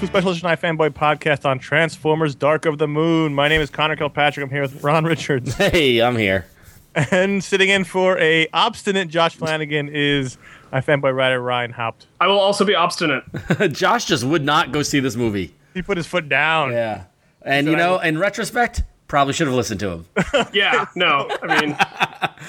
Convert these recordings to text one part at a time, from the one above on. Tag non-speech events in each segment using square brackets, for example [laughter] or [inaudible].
To a special edition iFanboy podcast on Transformers Dark of the Moon. My name is Conor Kilpatrick. I'm here with Ron Richards. [laughs] Hey, I'm here. and sitting in for a obstinate Josh Flanagan is iFanboy writer Ryan Haupt. I will also be obstinate. [laughs] Josh just would not go see this movie. He put his foot down. Yeah. And you know, in retrospect, probably should have listened to him. [laughs] Yeah, no, I mean,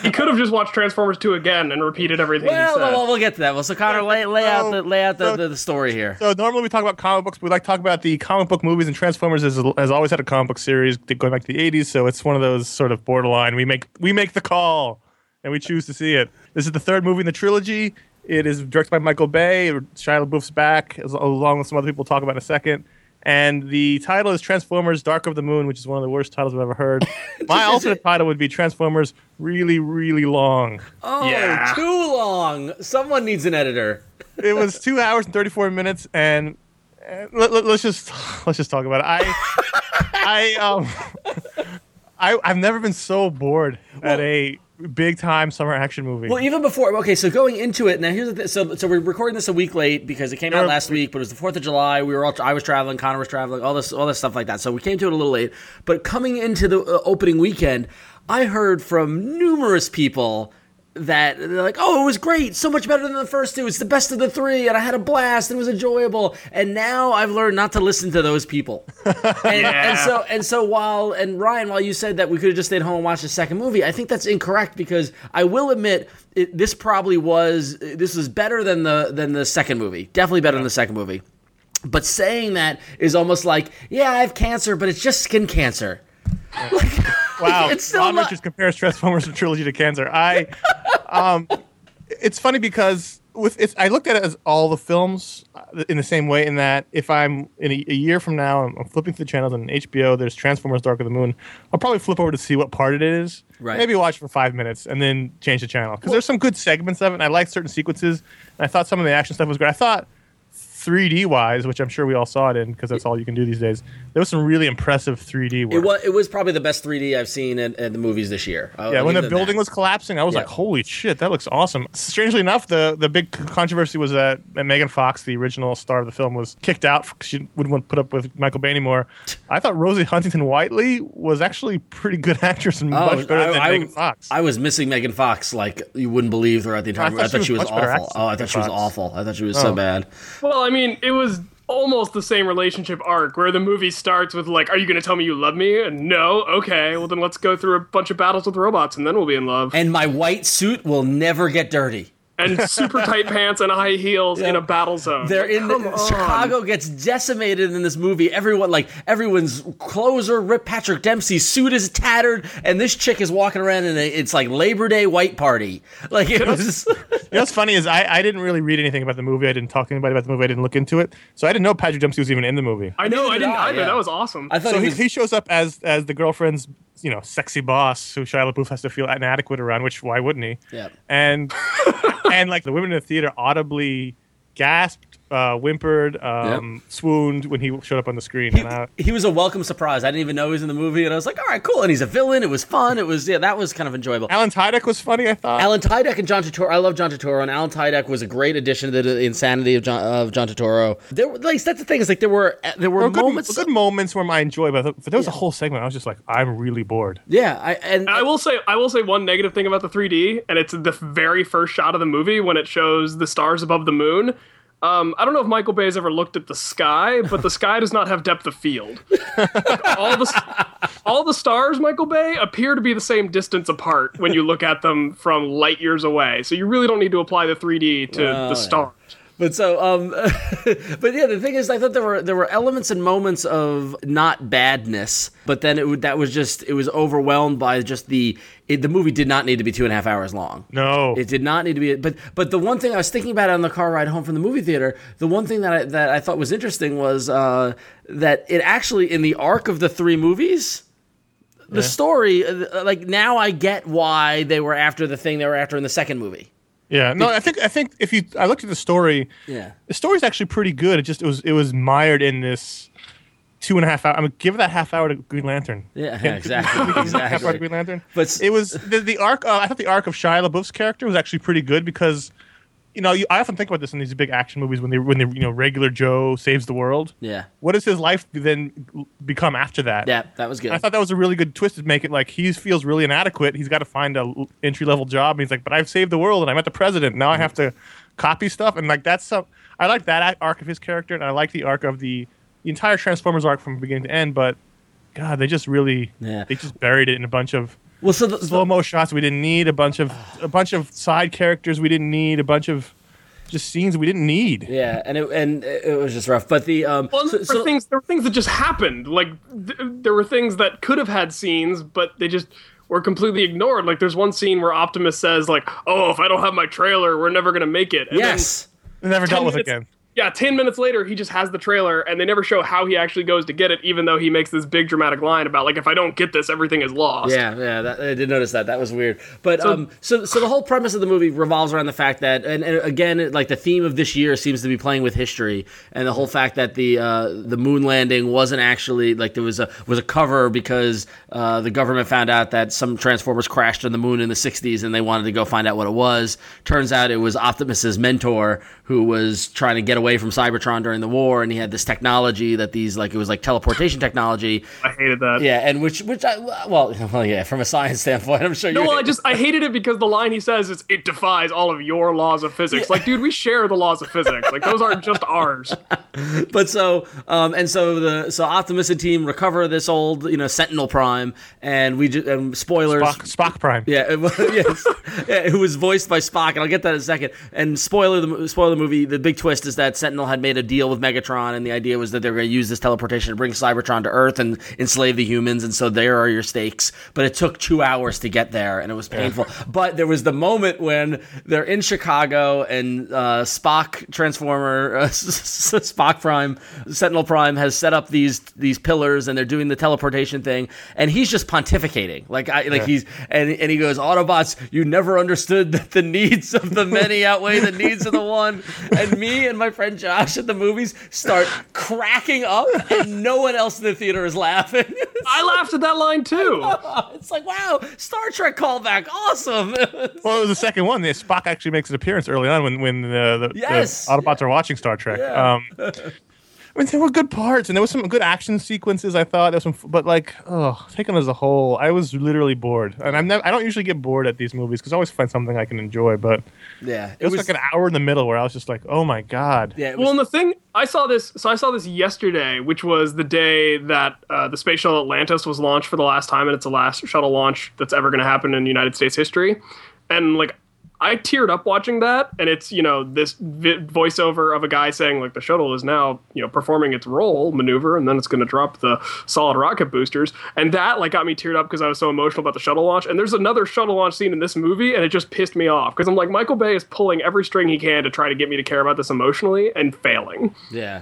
he could have just watched Transformers 2 again and repeated everything well, he said. well, we'll get to that. Well, so Conor, lay, lay out the lay out the, So- the, the story here. So normally we talk about comic books, but we like to talk about the comic book movies, and Transformers has, has always had a comic book series going back to the '80s. So it's one of those sort of borderline. We make we make the call, and we choose to see it. This is the third movie in the trilogy. It is directed by Michael Bay. Shia LaBeouf's back, as- along with some other people we'll talk about in a second. And the title is Transformers: Dark of the Moon, which is one of the worst titles I've ever heard. [laughs] My alternate title would be Transformers: Really, Really Long. Oh, Yeah. too long. Someone needs an editor. [laughs] it was two hours and 34 minutes and uh, let, us just [laughs] let's just talk about it i I um, I I've never been so bored at a big time summer action movie. Well, even before, okay, so going into it now, here's the thing. So, so we're recording this a week late because it came out last week, but it was the Fourth of July. We were all, I was traveling, Conor was traveling, all this, all this stuff like that. So we came to it a little late. But coming into the uh, opening weekend, I heard from numerous people that they're like, "Oh, it was great, so much better than the first two. It's the best of the three, and I had a blast, and it was enjoyable." And now I've learned not to listen to those people. [laughs] And, and so and so while and Ryan, while you said that we could have just stayed home and watched the second movie, I think that's incorrect because I will admit it, this probably was this was better than the than the second movie. Definitely better than the second movie. But saying that is almost like, yeah, I have cancer, but it's just skin cancer. [laughs] wow, it's still Ron not- Richards compares Transformers and trilogy to cancer. I, um, it's funny because with it's, I looked at it as all the films uh, in the same way. In that, if I'm in a, a year from now, I'm, I'm flipping through the channels on HBO. There's Transformers: Dark of the Moon. I'll probably flip over to see what part it is. Right. Maybe watch for five minutes and then change the channel because there's some good segments of it. and I like certain sequences. And I thought some of the action stuff was great. I thought 3D wise, which I'm sure we all saw it in because that's all you can do these days. There was some really impressive 3D work. It was it was probably the best 3D I've seen in, in the movies this year. I'll- Yeah, when the building that. was collapsing, I was Yeah. like, "Holy shit, that looks awesome!" Strangely enough, the the big controversy was that, that Megan Fox, the original star of the film, was kicked out because she wouldn't want to put up with Michael Bay anymore. [laughs] I thought Rosie Huntington Whiteley was actually a pretty good [laughs] actress and oh, much better Oh, I, than I- Megan Fox. I was missing Megan Fox like you wouldn't believe throughout the entire I movie. I thought thought she she was was awful. Oh, I than thought she was Fox. awful. I thought she was so Oh. bad. Well, I mean, it was almost the same relationship arc where the movie starts with like, "Are you going to tell me you love me?" And no, okay, well then let's go through a bunch of battles with robots and then we'll be in love. And my white suit will never get dirty. And [laughs] super tight pants and high heels in a battle zone. They're Like, in the, come on. Chicago gets decimated in this movie. Everyone like everyone's clothes are ripped. Patrick Dempsey's suit is tattered, and this chick is walking around in a it's like Labor Day white party. Like it was. [laughs] [laughs] you know what's funny is I, I didn't really read anything about the movie. I didn't talk to anybody about the movie. I didn't look into it, so I didn't know Patrick Dempsey was even in the movie. I know, Neither I did didn't I, either. yeah. That was awesome. I thought So he, was. he shows up as as the girlfriend's you know sexy boss who Shia LaBeouf has to feel inadequate around. Which why wouldn't he? Yeah. And [laughs] and like the women in the theater audibly gasped, uh, whimpered, um, swooned when he showed up on the screen. and I, he was a welcome surprise. I didn't even know he was in the movie, and I was like, "All right, cool." And he's a villain. It was fun. It was yeah, that was kind of enjoyable. Alan Tudyk was funny. I thought. Alan Tudyk and John Turturro. I love John Turturro, and Alan Tudyk was a great addition to the insanity of John, of John Turturro. There, were- like that's the thing is like there were there were there were good, moments. good moments where I enjoy, but, but there was a whole segment I was just like, I'm really bored. yeah, I, and I will say, I will say one negative thing about the 3D, and it's the very first shot of the movie when it shows the stars above the moon. Um, I don't know if Michael Bay's ever looked at the sky, but the sky does not have depth of field. All the all the stars, Michael Bay, appear to be the same distance apart when you look at them from light years away. So you really don't need to apply the 3D to Oh, the stars. But so, um, [laughs] but yeah, the thing is, I thought there were there were elements and moments of not badness, but then it would that was just it was overwhelmed by just the it, the movie did not need to be two and a half hours long. No. It did not need to be, but but the one thing I was thinking about on the car ride home from the movie theater, the one thing that I, that I thought was interesting was uh, that it actually in the arc of the three movies, the story, uh, like now I get why they were after the thing they were after in the second movie. Yeah, no, I think I think if you I looked at the story, Yeah. the story's actually pretty good. It just it was it was mired in this two and a half hour. I mean, give that half hour to Green Lantern. Yeah, Can- exactly, Half hour to. Green Lantern. But it was the, the arc. Uh, I thought the arc of Shia LaBeouf's character was actually pretty good because, you know, you, I often think about this in these big action movies when they when they you know regular Joe saves the world. Yeah. What does his life then become after that? Yeah, that was good. I thought that was a really good twist to make it like he feels really inadequate. He's got to find a entry level job. And he's like, but I've saved the world and I met the president. Now I have to copy stuff. And like that's some. I like that arc of his character, and I like the arc of the, the entire Transformers arc from beginning to end. But God, they just really Yeah. they just buried it in a bunch of well, so the, slow mo shots we didn't need, a bunch of a bunch of side characters we didn't need, a bunch of just scenes we didn't need. yeah, and it and it was just rough. But the um, Well, so- there, so- were things, there were things that just happened. Like th- there were things that could have had scenes, but they just were completely ignored. Like there's one scene where Optimus says, "Like, oh, if I don't have my trailer, we're never gonna make it." And then yes, Never dealt with minutes, again. Yeah, 10 minutes later, he just has the trailer and they never show how he actually goes to get it, even though he makes this big dramatic line about, like, if I don't get this, everything is lost. Yeah, yeah, that, I did notice that. That was weird. But so, um, so so the whole premise of the movie revolves around the fact that, and, and again, like the theme of this year seems to be playing with history, and the whole fact that the uh, the moon landing wasn't actually like there was a was a cover because uh, the government found out that some Transformers crashed on the moon in the '60s, and they wanted to go find out what it was. Turns out it was Optimus's mentor who was trying to get away from Cybertron during the war, and he had this technology that these like it was like teleportation technology. [laughs] I hated that. Yeah, and which which I well [laughs] well yeah from a science standpoint, I'm sure. You. No, you well, I just I hated it because the line he says is it defies all of your laws of physics. Like, dude, we share the laws of physics. Like, those aren't just ours. [laughs] but so um and so the so Optimus and team recover this old you know Sentinel Prime, and we just um, spoilers. Spock, Spock Prime. Yeah, it yes, yeah, who was voiced by Spock, and I'll get that in a second. And spoiler the spoiler the movie. The big twist is that Sentinel had made a deal with Megatron, and the idea was that they were going to use this teleportation to bring Cybertron to Earth and enslave the humans. And so there are your stakes. But it took two hours to get there, and it was painful. But there was the moment when they're in Chicago, and uh, Spock Transformer, [laughs] uh, Spock Prime, Sentinel Prime has set up these these pillars, and they're doing the teleportation thing, and he's just pontificating, like I like he's and and he goes, Autobots, you never understood that [laughs] the needs of the many outweigh the needs of the one, and me and my friend Josh at the movies start [laughs] cracking up, and no one else in the theater is laughing. I laughed at that line [laughs] too. it's like wow, Star Trek callback, awesome. [laughs] Well, it was the second one. The Spock actually makes an appearance early on when when uh, the, Yes. the Autobots are watching Star Trek. Yeah. Um, I mean, there were good parts, and there was some good action sequences. I thought there was some, but like, oh, taken as a whole, I was literally bored. And I'm never, I don't usually get bored at these movies because I always find something I can enjoy. But yeah, it was, like an hour in the middle where I was just like, oh my god. yeah. It Well, was, and the thing I saw this, so I saw this yesterday, which was the day that uh, the space shuttle Atlantis was launched for the last time, and it's the last shuttle launch that's ever going to happen in United States history. And like, I teared up watching that, and it's you know this vi- voiceover of a guy saying like the shuttle is now you know performing its roll maneuver, and then it's going to drop the solid rocket boosters, and that like got me teared up because I was so emotional about the shuttle launch. And there's another shuttle launch scene in this movie, and it just pissed me off because I'm like Michael Bay is pulling every string he can to try to get me to care about this emotionally and failing. yeah.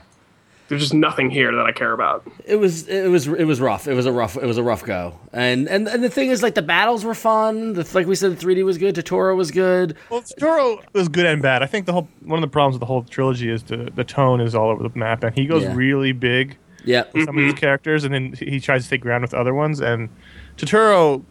There's just nothing here that I care about. it was it was it was rough. It was a rough it was a rough go. And and, and the thing is like the battles were fun. The, like we said, the 3D was good. Turturro was good. Well, Turturro was good and bad. I think the whole one of the problems with the whole trilogy is the the tone is all over the map, and he goes Yeah. really big. Yeah. with some of these characters, and then he tries to take ground with other ones. And Turturro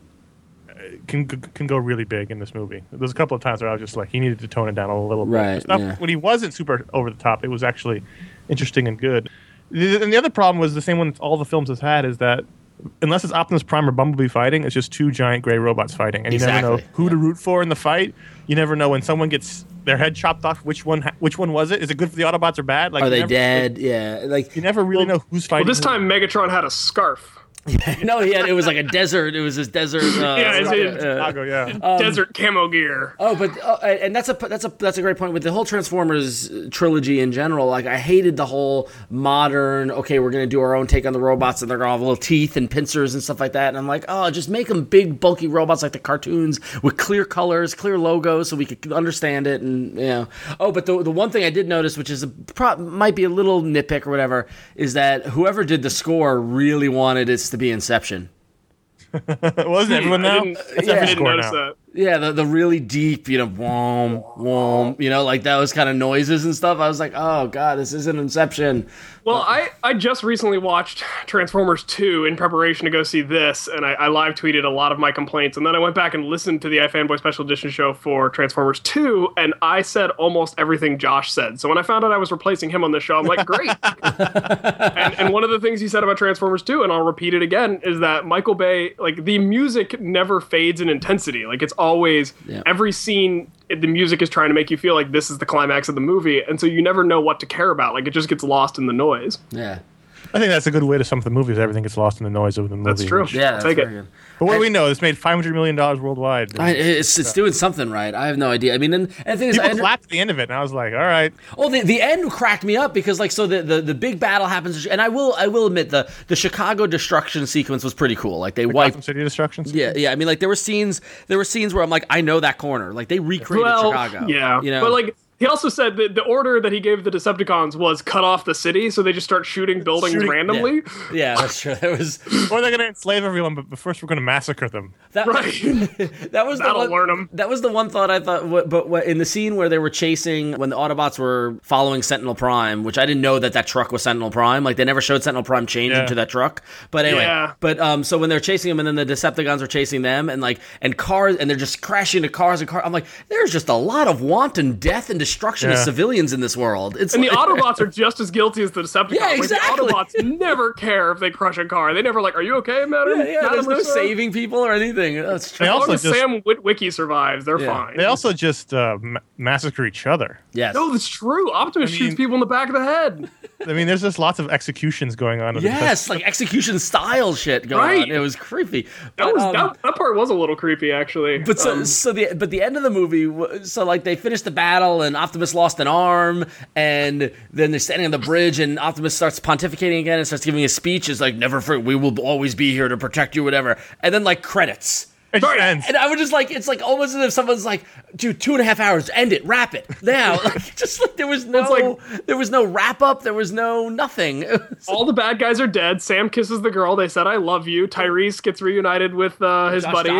uh, can can go really big in this movie. There's a couple of times where I was just like, he needed to tone it down a little bit. Right, stuff- yeah. When he wasn't super over the top, it was actually interesting and good. And the other problem was the same one that all the films has had is that unless it's Optimus Prime or Bumblebee fighting, it's just two giant gray robots fighting, and you never know Exactly, who to root for in the fight. You never know when someone gets their head chopped off. Which one? Which one was it? Is it good for the Autobots or bad? Like, Are they never- dead? Yeah. Like You never really know who's fighting. Well, fighting. this who. time Megatron had a scarf. [laughs] no, he had it was like a desert. It was his desert. Uh, Yeah, it's- uh, Chicago, yeah. Desert camo gear. Oh, but uh, and that's a that's a that's a great point with the whole Transformers trilogy in general. Like I hated the whole modern. Okay, we're gonna do our own take on the robots, and they're gonna have little teeth and pincers and stuff like that. And I'm like, oh, just make them big, bulky robots like the cartoons with clear colors, clear logos, so we could understand it. And you know, oh, but the the one thing I did notice, which is a, might be a little nitpick or whatever, is that whoever did the score really wanted this to be Inception. [laughs] Wasn't everyone I now? didn't, That's I every didn't score notice now. that. Yeah, the, the really deep, you know, whom, whom, you know, like those kind of noises and stuff. I was like, oh god, this isn't Inception. Well, I, I just recently watched Transformers 2 in preparation to go see this, and I, I live tweeted a lot of my complaints. And then I went back and listened to the iFanboy Special Edition show for Transformers 2, and I said almost everything Josh said. So when I found out I was replacing him on the show, I'm like, great. [laughs] and, and one of the things he said about Transformers 2, and I'll repeat it again, is that Michael Bay, like, the music never fades in intensity. Like, it's always, Yeah. every scene, the music is trying to make you feel like this is the climax of the movie. And so you never know what to care about. Like, it just gets lost in the noise. Yeah, I think that's a good way to sum up the movies. Everything gets lost in the noise of the movie. That's true. which- yeah, that's take it. good. But what do we know? It's made five hundred million dollars worldwide. I, it's it's doing something right. I have no idea. I mean, and, and the thing is, I People under- clapped at the end of it, and I was like, "All right." Oh, the, the end cracked me up because like so the, the, the big battle happens and I will I will admit the the Chicago destruction sequence was pretty cool. Like they wiped Gotham City Destruction. yeah, yeah. I mean, like there were scenes, there were scenes where I'm like, I know that corner. Like they recreated well, Chicago. Yeah, you know. but like He also said that the order that he gave the Decepticons was cut off the city, so they just start shooting buildings Shooting- randomly. Yeah, that's true. That was [laughs] or they're going to enslave everyone, but but first we're going to massacre them. that. Right. [laughs] That was the That'll one, learn 'em. That was the one thought I thought. wh- But in the scene where they were chasing, when the Autobots were following Sentinel Prime, which I didn't know that that truck was Sentinel Prime. Like they never showed Sentinel Prime change Yeah. into that truck. But anyway, Yeah. but um, so when they're chasing him, and then the Decepticons are chasing them, and like and cars, and they're just crashing into cars and cars. I'm like, there's just a lot of wanton death and destruction of Yeah. civilians in this world. It's And the [laughs] Autobots are just as guilty as the Decepticons. Yeah, Like, exactly. the Autobots never care if they crush a car. They never like, "Are you okay, madam?" Yeah, yeah, Madam there's no sir?" saving people or anything. That's true. They As long also as just Sam Witwicky survives, they're Yeah. fine. they also just uh, ma- massacre each other. yes. no, that's true. Optimus I shoots people in the back of the head. I mean, there's just lots of executions going on. with the Yes, [laughs] like execution style shit going Right. on. It was creepy. That But, was um, that, that part was a little creepy, actually. But so, Um, so the but the end of the movie, so like they finished the battle and Optimus lost an arm, and then they're standing on the bridge and Optimus starts pontificating again and starts giving a speech. Is like never for we will always be here to protect you, whatever. And then like credits. It Right. ends. And I was just like, it's like almost as if someone's like, dude, two and a half hours, end it, wrap it now. [laughs] Like, just like there was no, like- there was no wrap up, there was no nothing. [laughs] Was- all the bad guys are dead. Sam kisses the girl. They said, "I love you." Tyrese gets reunited with uh, his Josh buddy.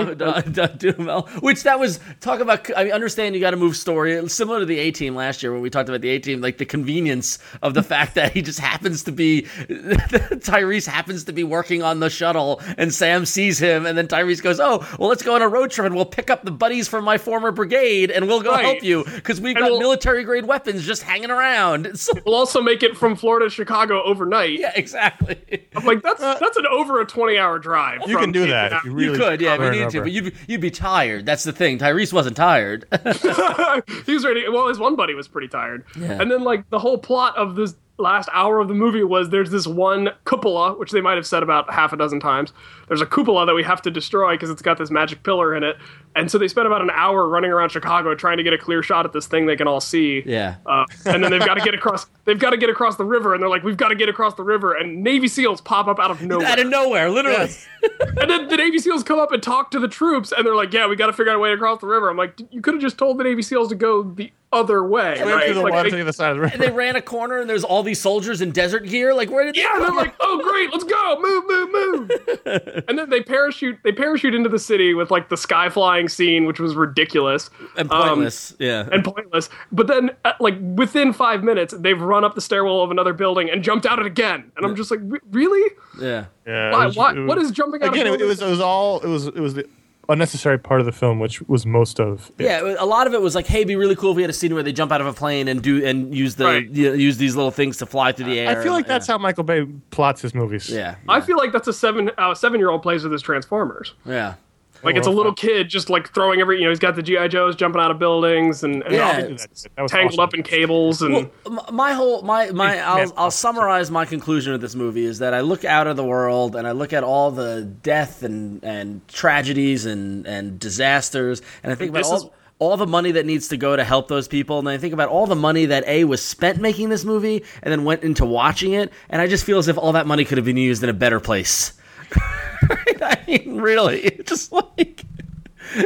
Which that was talk about. I understand you got to move story similar to the A Team last year when we talked about the A Team, like the convenience of the fact that he just happens to be [laughs] Tyrese happens to be working on the shuttle, and Sam sees him, and then Tyrese goes, "Oh, well, let's go on a road trip and we'll pick up the buddies from my former brigade, and we'll go Right. help you because we've And got we'll- military grade weapons just hanging around." [laughs] So, We'll also make it from Florida to Chicago overnight. yeah, exactly. I'm like, that's uh, that's an over a 20 hour drive. you can do Cape that Town. if you You could, yeah, if you turn needed to, over. but you'd, you'd be tired. That's the thing. Tyrese wasn't tired. [laughs] he was ready. Well, his one buddy was pretty tired. Yeah. And then like the whole plot of this last hour of the movie was there's this one cupola, which they might have said about half a dozen times. There's a cupola that we have to destroy because it's got this magic pillar in it. And so they spent about an hour running around Chicago trying to get a clear shot at this thing they can all see. yeah. Uh, and then they've got to get across. [laughs] They've got to get across the river, and they're like, "We've got to get across the river." And Navy SEAls pop up out of nowhere. out of nowhere, literally. And then the Navy SEAls come up and talk to the troops, and they're like, "Yeah, we got to figure out a way across the river." I'm like, "You could have just told the Navy SEAls to go the other way." Swim right? the Like, water they- to the side of the river. And they ran a corner, and there's all these soldiers in desert gear. Like, where did they yeah, and they're like, "Oh, great, let's go, move, move, move!" [laughs] and then they parachute. They parachute into the city with like the sky flying scene, which was ridiculous and Um, pointless. yeah. and pointless. But then, uh, like within five minutes, they've run up the stairwell of another building and jumped out it again. And I'm just like, "Really? yeah. Yeah, Why? was- Why? was- What is jumping out?" again? of It, it was it was all it was it was the unnecessary part of the film, which was most of. it. Yeah, a lot of it was like, "Hey, it'd be really cool if we had a scene where they jump out of a plane and do and use the Right. you know, use these little things to fly through the air." I feel like and- that's how Michael Bay plots his movies. Yeah, I feel like that's a seven uh, seven year old plays with his Transformers. yeah, Like it's a little kid just like throwing every you know he's got the GI Joes jumping out of buildings and, and Yeah. all That- that tangled awesome. up in cables and Well, m- my whole my my I'll, I'll summarize my conclusion of this movie is that I look out of the world and I look at all the death and and tragedies and and disasters and I think about This all is- all the money that needs to go to help those people and I think about all the money that A was spent making this movie and then went into watching it and I just feel as if all that money could have been used in a better place. [laughs] I mean, really, it's just like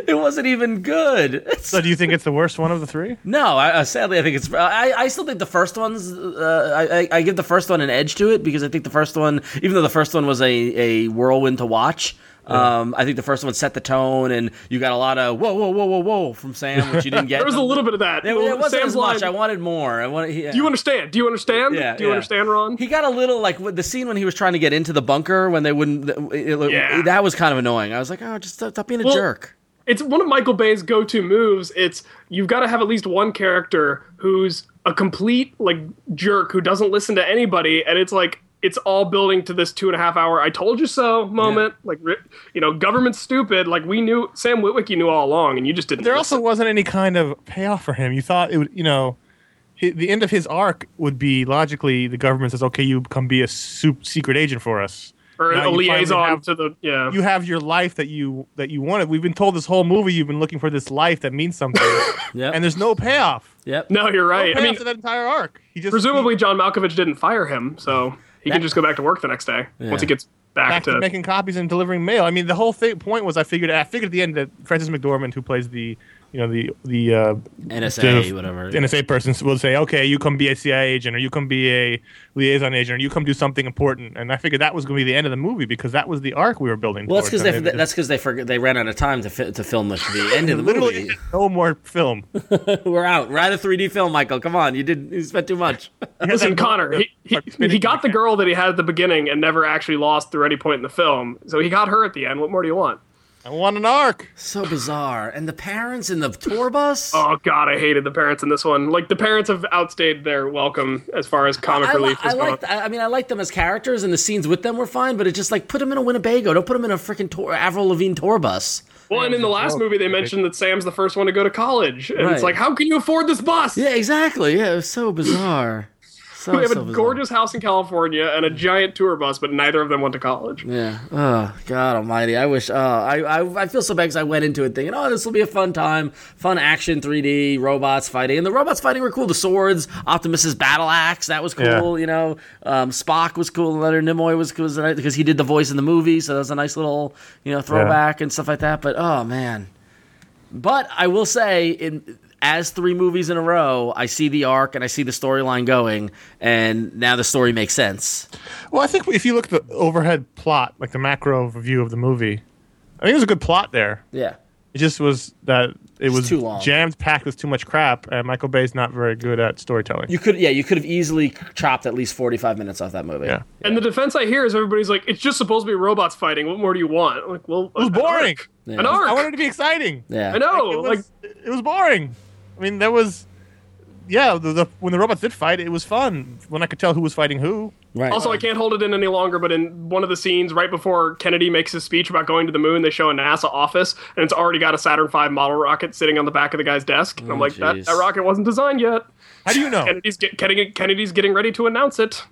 it wasn't even good. So, do you think it's the worst one of the three? no, I, uh, sadly, I think it's. I, I still think the first one's. Uh, I, I- I give the first one an edge to it because I think the first one, even though the first one was a, a whirlwind to watch, um, I think the first one set the tone, and you got a lot of whoa, whoa, whoa, whoa, whoa from Sam, which you didn't [laughs] get. there was a little bit of that. It, it wasn't Sam's as much. line, I wanted more. I wanted. He, Do you understand? Do you understand? Yeah, Do you yeah. understand, Ron? He got a little like the scene when he was trying to get into the bunker when they wouldn't. It- Yeah. that was kind of annoying. I was like, oh, just stop, stop being a Well, jerk. it's one of Michael Bay's go-to moves. It's you've got to have at least one character who's a complete like jerk who doesn't listen to anybody, and it's like it's all building to this two and a half hour "I told you so" moment. Like you know, government's stupid. Like we knew Sam Witwicky knew all along, and you just didn't. There listen. also wasn't any kind of payoff for him. You thought it would, you know, hi the end of his arc would be logically the government says, "Okay, you come be a sup- secret agent for us." or Now a you liaison have- to the yeah. You have your life that you that you wanted. We've been told this whole movie you've been looking for this life that means something, [laughs] Yep. and there's no payoff. Yep. no, you're No right. I mean, to that entire arc. He just presumably John Malkovich didn't fire him, so he That- can just go back to work the next day once he gets back, back to to. making copies and delivering mail. I mean, the whole thing, point was I figured I figured at the end that Frances McDormand, who plays the you know the the uh, NSA, the whatever. NSA person will say, okay, you come be a CIA agent, or you come be a liaison agent, or you come do something important. And I figured that was going to be the end of the movie because that was the arc we were building. well, that's because and they, that's because they forgot they ran out of time to fi- to film the, the end of the [laughs] literally movie. no more film. [laughs] We're out. We're out of 3D film, Michael. Come on, you did you spent too much. [laughs] Listen, Conor, he, he, he got the girl that he had at the beginning and never actually lost through any point in the film. So he got her at the end. What more do you want? I want an arc. so bizarre. And the parents in the tour bus. [laughs] Oh God, I hated the parents in this one. Like the parents have outstayed their welcome as far as comic I, li- relief I is liked. I I mean, I liked them as characters, and the scenes with them were fine. But it just like put them in a Winnebago. Don't put them in a freaking tour, Avril Lavigne tour bus. Well, and in the last movie, they mentioned that Sam's the first one to go to college, and Right. it's like, how can you afford this bus? Yeah, exactly. Yeah, it was so bizarre. So, We have so a bizarre. gorgeous house in California and a giant tour bus, but neither of them went to college. Yeah. Oh God Almighty! I wish. Uh, I, I I feel so bad because I went into it thinking, oh, this will be a fun time, fun action, 3D robots fighting, and the robots fighting were cool. The swords, Optimus's battle axe, that was cool. Yeah. You know, um, Spock was cool. Leonard Nimoy was cool because he did the voice in the movie, so that was a nice little you know throwback and stuff like that. But oh man. But I will say, in as three movies in a row, I see the arc and I see the storyline going, and now the story makes sense. Well, I think if you look at the overhead plot, like the macro view of the movie, I think there's a good plot there. Yeah. It just was that it was too long. jammed packed with too much crap, and Michael Bay's not very good at storytelling. You could, yeah, you could have easily chopped at least forty-five minutes off that movie. yeah, And the defense I hear is everybody's like, it's just supposed to be robots fighting. What more do you want? I'm like, well, it was boring. Yeah. An arc. I wanted it to be exciting. yeah. I know. it like, it was boring. I mean, there was, yeah, the, the when the robots did fight, it was fun when I could tell who was fighting who. Right. Also, I can't hold it in any longer, but in one of the scenes right before Kennedy makes his speech about going to the moon, they show a NASA office, and it's already got a Saturn V model rocket sitting on the back of the guy's desk. And I'm oh, like, that, that rocket wasn't designed yet. How do you know? Kennedy's, get, Kennedy, Kennedy's getting ready to announce it.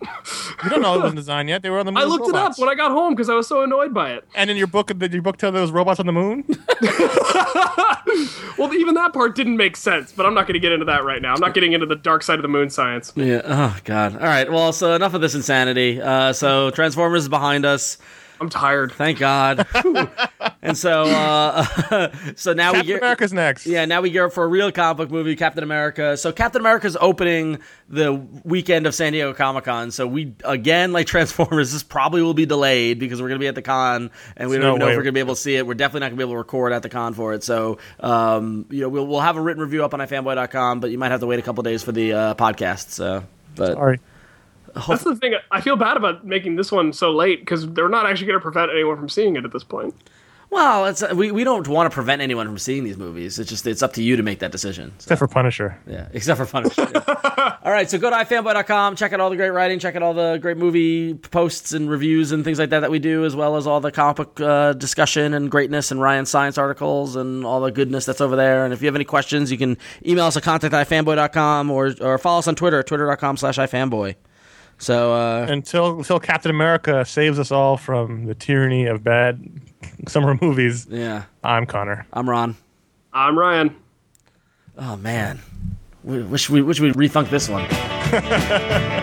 you don't know it wasn't [laughs] designed yet. They were on the moon. I looked robots. it up when I got home because I was so annoyed by it. And in your book, did your book tell those robots on the moon? [laughs] Well, even that part didn't make sense, but I'm not going to get into that right now. I'm not getting into the dark side of the moon science. Yeah. Oh God. All right. Well, so enough of this insanity. Uh, so Transformers is behind us. I'm tired. Thank God. [laughs] and so, uh, [laughs] so now we Captain get. America's next. Yeah, now we gear up for a real comic book movie, Captain America. So Captain America's opening the weekend of San Diego Comic Con. So we again, like [laughs] Transformers, this probably will be delayed because we're gonna be at the con and we There's don't no even know if we're gonna be able to see it. We're definitely not gonna be able to record at the con for it. So um, you know, we'll we'll have a written review up on ifanboy.com, but you might have to wait a couple days for the uh, podcast. So but Sorry. That's the thing. I feel bad about making this one so late because they're not actually going to prevent anyone from seeing it at this point. well, it's we, we don't want to prevent anyone from seeing these movies. It's just it's up to you to make that decision. So, Except for Punisher. yeah, except for Punisher. [laughs] yeah. all right, so go to ifanboy.com, check out all the great writing, check out all the great movie posts and reviews and things like that that we do, as well as all the comic book uh, discussion and greatness and Ryan Science articles and all the goodness that's over there. And if you have any questions, you can email us at contact at ifanboy.com or or follow us on Twitter, twitter.com slash ifanboy. So uh, Until until Captain America saves us all from the tyranny of bad [laughs] summer movies. yeah, I'm Conor. I'm Ron. I'm Ryan. Oh man, we, wish we wish we refunk this one. [laughs]